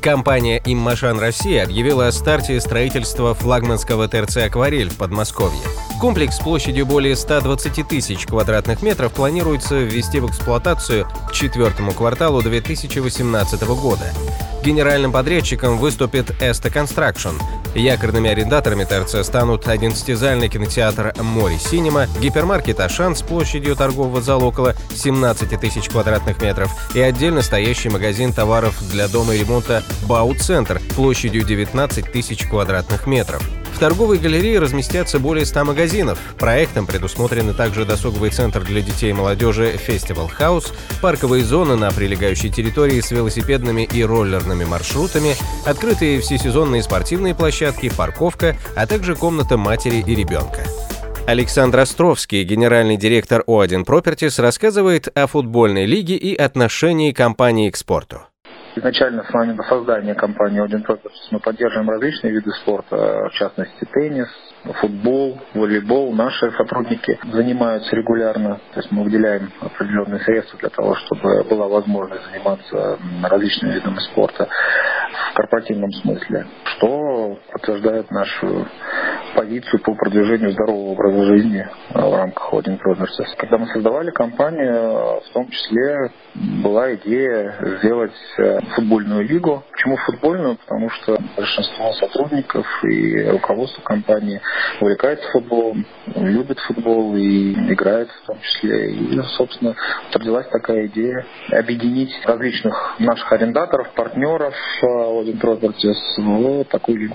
Компания «Иммашан Россия» объявила о старте строительства флагманского ТРЦ «Акварель» в Подмосковье. Комплекс площадью более 120 тысяч квадратных метров планируется ввести в эксплуатацию к четвертому кварталу 2018 года. Генеральным подрядчиком выступит Эста Construction. Якорными арендаторами ТРЦ станут 11-зальный кинотеатр «Море Синема», гипермаркет «Ашан» с площадью торгового зала около 17 тысяч квадратных метров и отдельно стоящий магазин товаров для дома и ремонта «Бау-центр» площадью 19 тысяч квадратных метров. В торговой галерее разместятся более 100 магазинов. Проектом предусмотрены также досуговый центр для детей и молодежи «Фестивал Хаус», парковые зоны на прилегающей территории с велосипедными и роллерными маршрутами, открытые всесезонные спортивные площадки, парковка, а также комната матери и ребенка. Александр Островский, генеральный директор O1 Properties, рассказывает о футбольной лиге и отношении компании к спорту. Изначально с момента создания компании Один Properties мы поддерживаем различные виды спорта, в частности теннис, футбол, волейбол. Наши сотрудники занимаются регулярно, то есть мы выделяем определенные средства для того, чтобы была возможность заниматься различными видами спорта в корпоративном смысле, что подтверждает нашу позицию по продвижению здорового образа жизни э, в рамках Holding Brothers. Когда мы создавали компанию, в том числе была идея сделать э, футбольную лигу. Почему футбольную? Потому что большинство сотрудников и руководство компании увлекается футболом, любит футбол и играет в том числе. И, собственно, родилась такая идея объединить различных наших арендаторов, партнеров э, Properties в такую лигу.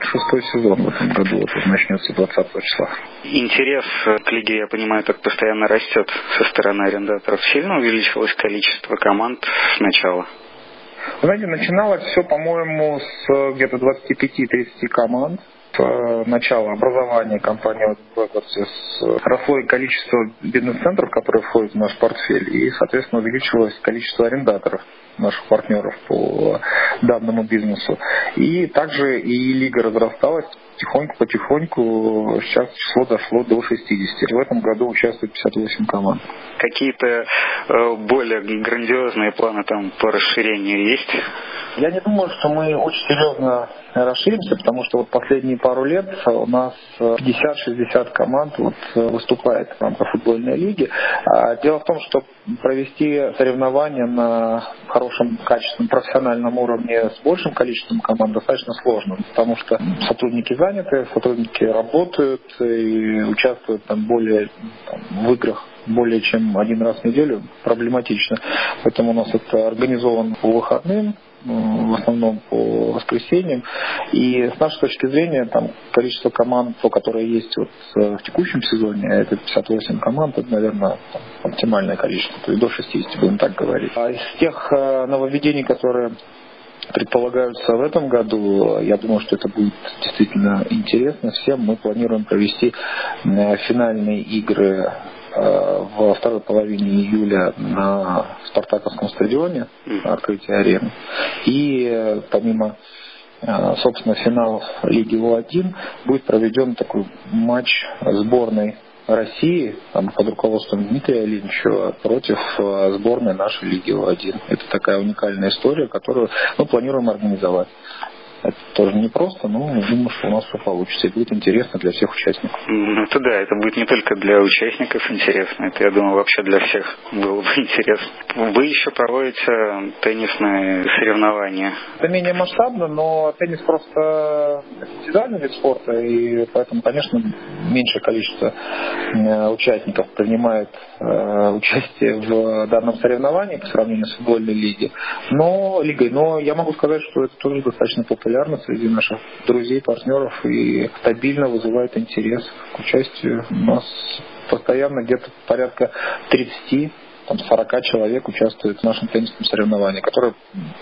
Шестой сезон в этом году вот, начнется 20 числа. Интерес к лиге, я понимаю, так постоянно растет со стороны арендаторов. Сильно увеличилось количество команд с начала? Знаете, начиналось все, по-моему, с где-то 25-30 команд начала образования компании росло и количество бизнес-центров, которые входят в наш портфель, и, соответственно, увеличилось количество арендаторов наших партнеров по данному бизнесу. И также и лига разрасталась потихоньку-потихоньку. Сейчас число дошло до 60. В этом году участвует 58 команд. Какие-то э, более грандиозные планы там по расширению есть? Я не думаю, что мы очень серьезно расширимся, потому что вот последние пару лет у нас 50-60 команд вот выступает в рамках футбольной лиги. А дело в том, что провести соревнования на хорошем, качественном, профессиональном уровне с большим количеством команд достаточно сложно, потому что сотрудники заняты, сотрудники работают и участвуют там более там, в играх более чем один раз в неделю проблематично. Поэтому у нас это организован по выходным, в основном по воскресеньям. И с нашей точки зрения, там количество команд, которые есть вот э, в текущем сезоне, это 58 команд, это, наверное, там, оптимальное количество, то есть до 60, будем так говорить. А из тех э, нововведений, которые предполагаются в этом году. Я думаю, что это будет действительно интересно всем. Мы планируем провести э, финальные игры во второй половине июля на Спартаковском стадионе, открытие арены. И э, помимо э, собственно, финалов Лиги У1 будет проведен такой матч сборной России там, под руководством Дмитрия Линчева против сборной нашей Лиги У1. Это такая уникальная история, которую мы планируем организовать. Тоже непросто, но я думаю, что у нас все получится и будет интересно для всех участников. Ну это да, это будет не только для участников интересно, это, я думаю, вообще для всех было бы интересно. Вы еще проводите теннисные соревнования. Это менее масштабно, но теннис просто индивидуальный вид спорта, и поэтому, конечно, меньшее количество э, участников принимает э, участие в данном соревновании по сравнению с футбольной лигой. Но, лигой. Но я могу сказать, что это тоже достаточно популярно среди наших друзей, партнеров и стабильно вызывает интерес к участию. У нас постоянно где-то порядка 30 там 40 человек участвует в нашем теннисном соревновании, которое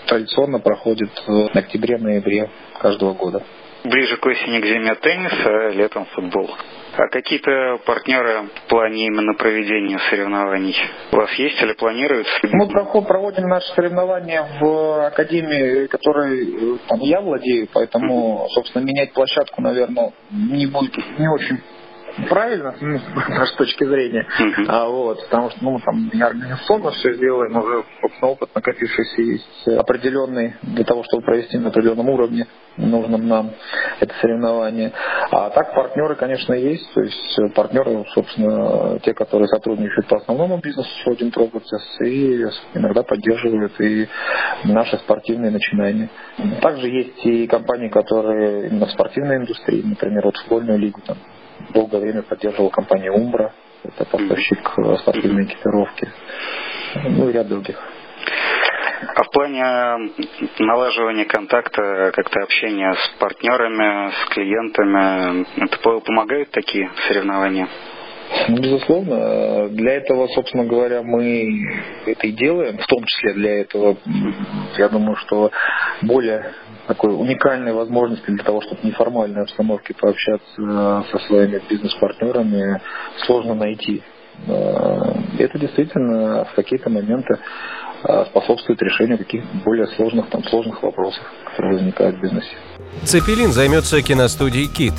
традиционно проходит в октябре-ноябре каждого года. Ближе к осени к зиме теннис, а летом футбол. А какие-то партнеры в плане именно проведения соревнований у вас есть или планируются? Мы проводим наши соревнования в академии, которой там, я владею, поэтому, собственно, менять площадку, наверное, не будет не очень правильно, ну, с нашей точки зрения. Uh-huh. А, вот, потому что ну, там не организационно все сделаем, уже собственно, опыт накопившийся есть определенный для того, чтобы провести на определенном уровне нужном нам это соревнование. А так партнеры, конечно, есть. То есть партнеры, собственно, те, которые сотрудничают по основному бизнесу Один Properties и иногда поддерживают и наши спортивные начинания. Также есть и компании, которые именно в спортивной индустрии, например, вот футбольную лигу там долгое время поддерживала компания Умбра, это поставщик э, спортивной экипировки, ну и ряд других. А в плане налаживания контакта, как-то общения с партнерами, с клиентами, это помогают такие соревнования? Безусловно, для этого, собственно говоря, мы это и делаем, в том числе для этого, я думаю, что более такой уникальной возможности для того, чтобы в неформальной обстановке пообщаться со своими бизнес-партнерами, сложно найти. Э, это действительно в какие-то моменты э, способствует решению каких более сложных, там, сложных вопросов, которые возникают в бизнесе. Цепелин займется киностудией «Кит».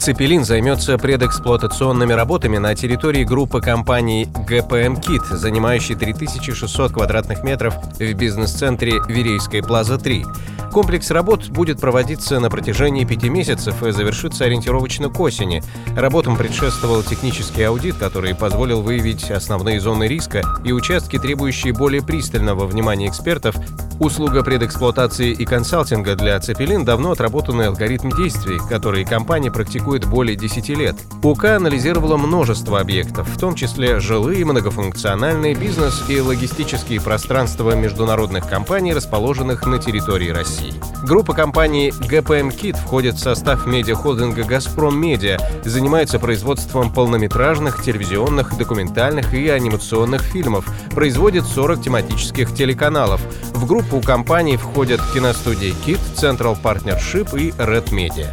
Цепелин займется предэксплуатационными работами на территории группы компаний ГПМ Кит, занимающей 3600 квадратных метров в бизнес-центре Верейской Плаза 3. Комплекс работ будет проводиться на протяжении пяти месяцев и завершится ориентировочно к осени. Работам предшествовал технический аудит, который позволил выявить основные зоны риска и участки, требующие более пристального внимания экспертов. Услуга предэксплуатации и консалтинга для Цепелин давно отработанный алгоритм действий, который компания практикует более 10 лет. УК анализировала множество объектов, в том числе жилые, многофункциональные, бизнес и логистические пространства международных компаний, расположенных на территории России. Группа компаний GPM Kit входит в состав медиахолдинга «Газпром Медиа», занимается производством полнометражных, телевизионных, документальных и анимационных фильмов, производит 40 тематических телеканалов. В группу компаний входят киностудии Kit, Central Partnership и Red Media.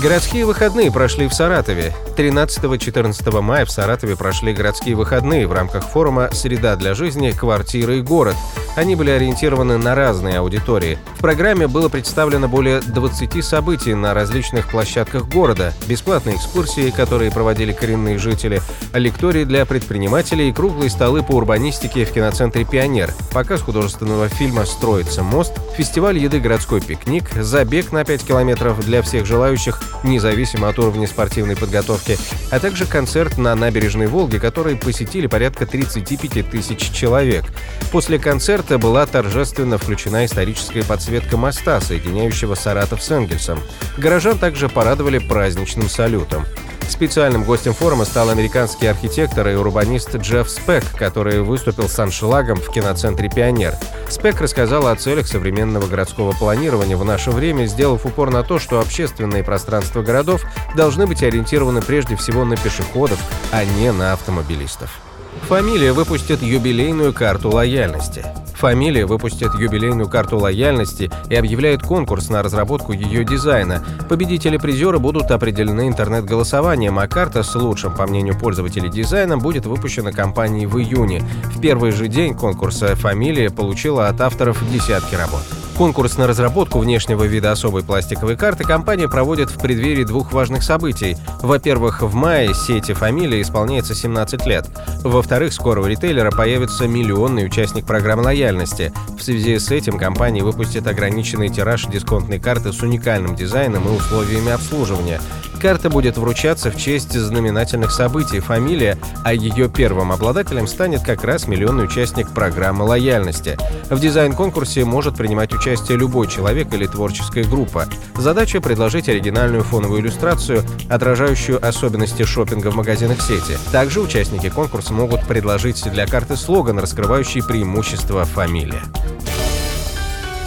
Городские выходные прошли в Саратове. 13-14 мая в Саратове прошли городские выходные. В рамках форума «Среда для жизни. Квартиры и город». Они были ориентированы на разные аудитории. В программе было представлено более 20 событий на различных площадках города, бесплатные экскурсии, которые проводили коренные жители, лектории для предпринимателей и круглые столы по урбанистике в киноцентре «Пионер», показ художественного фильма «Строится мост», фестиваль еды «Городской пикник», забег на 5 километров для всех желающих, независимо от уровня спортивной подготовки, Минске, а также концерт на набережной Волги, который посетили порядка 35 тысяч человек. После концерта была торжественно включена историческая подсветка моста, соединяющего Саратов с Энгельсом. Горожан также порадовали праздничным салютом. Специальным гостем форума стал американский архитектор и урбанист Джефф Спек, который выступил с аншлагом в киноцентре «Пионер». Спек рассказал о целях современного городского планирования в наше время, сделав упор на то, что общественные пространства городов должны быть ориентированы прежде всего на пешеходов, а не на автомобилистов. Фамилия выпустит юбилейную карту лояльности. Фамилия выпустит юбилейную карту лояльности и объявляет конкурс на разработку ее дизайна. Победители-призеры будут определены интернет-голосованием, а карта с лучшим, по мнению пользователей, дизайном будет выпущена компанией в июне. В первый же день конкурса «Фамилия» получила от авторов десятки работ. Конкурс на разработку внешнего вида особой пластиковой карты компания проводит в преддверии двух важных событий. Во-первых, в мае сети «Фамилия» исполняется 17 лет. Во-вторых, скоро у ритейлера появится миллионный участник программы лояльности. В связи с этим компания выпустит ограниченный тираж дисконтной карты с уникальным дизайном и условиями обслуживания. Карта будет вручаться в честь знаменательных событий «Фамилия», а ее первым обладателем станет как раз миллионный участник программы лояльности. В дизайн-конкурсе может принимать участие любой человек или творческая группа. Задача — предложить оригинальную фоновую иллюстрацию, отражающую особенности шопинга в магазинах сети. Также участники конкурса могут предложить для карты слоган, раскрывающий преимущества «Фамилия».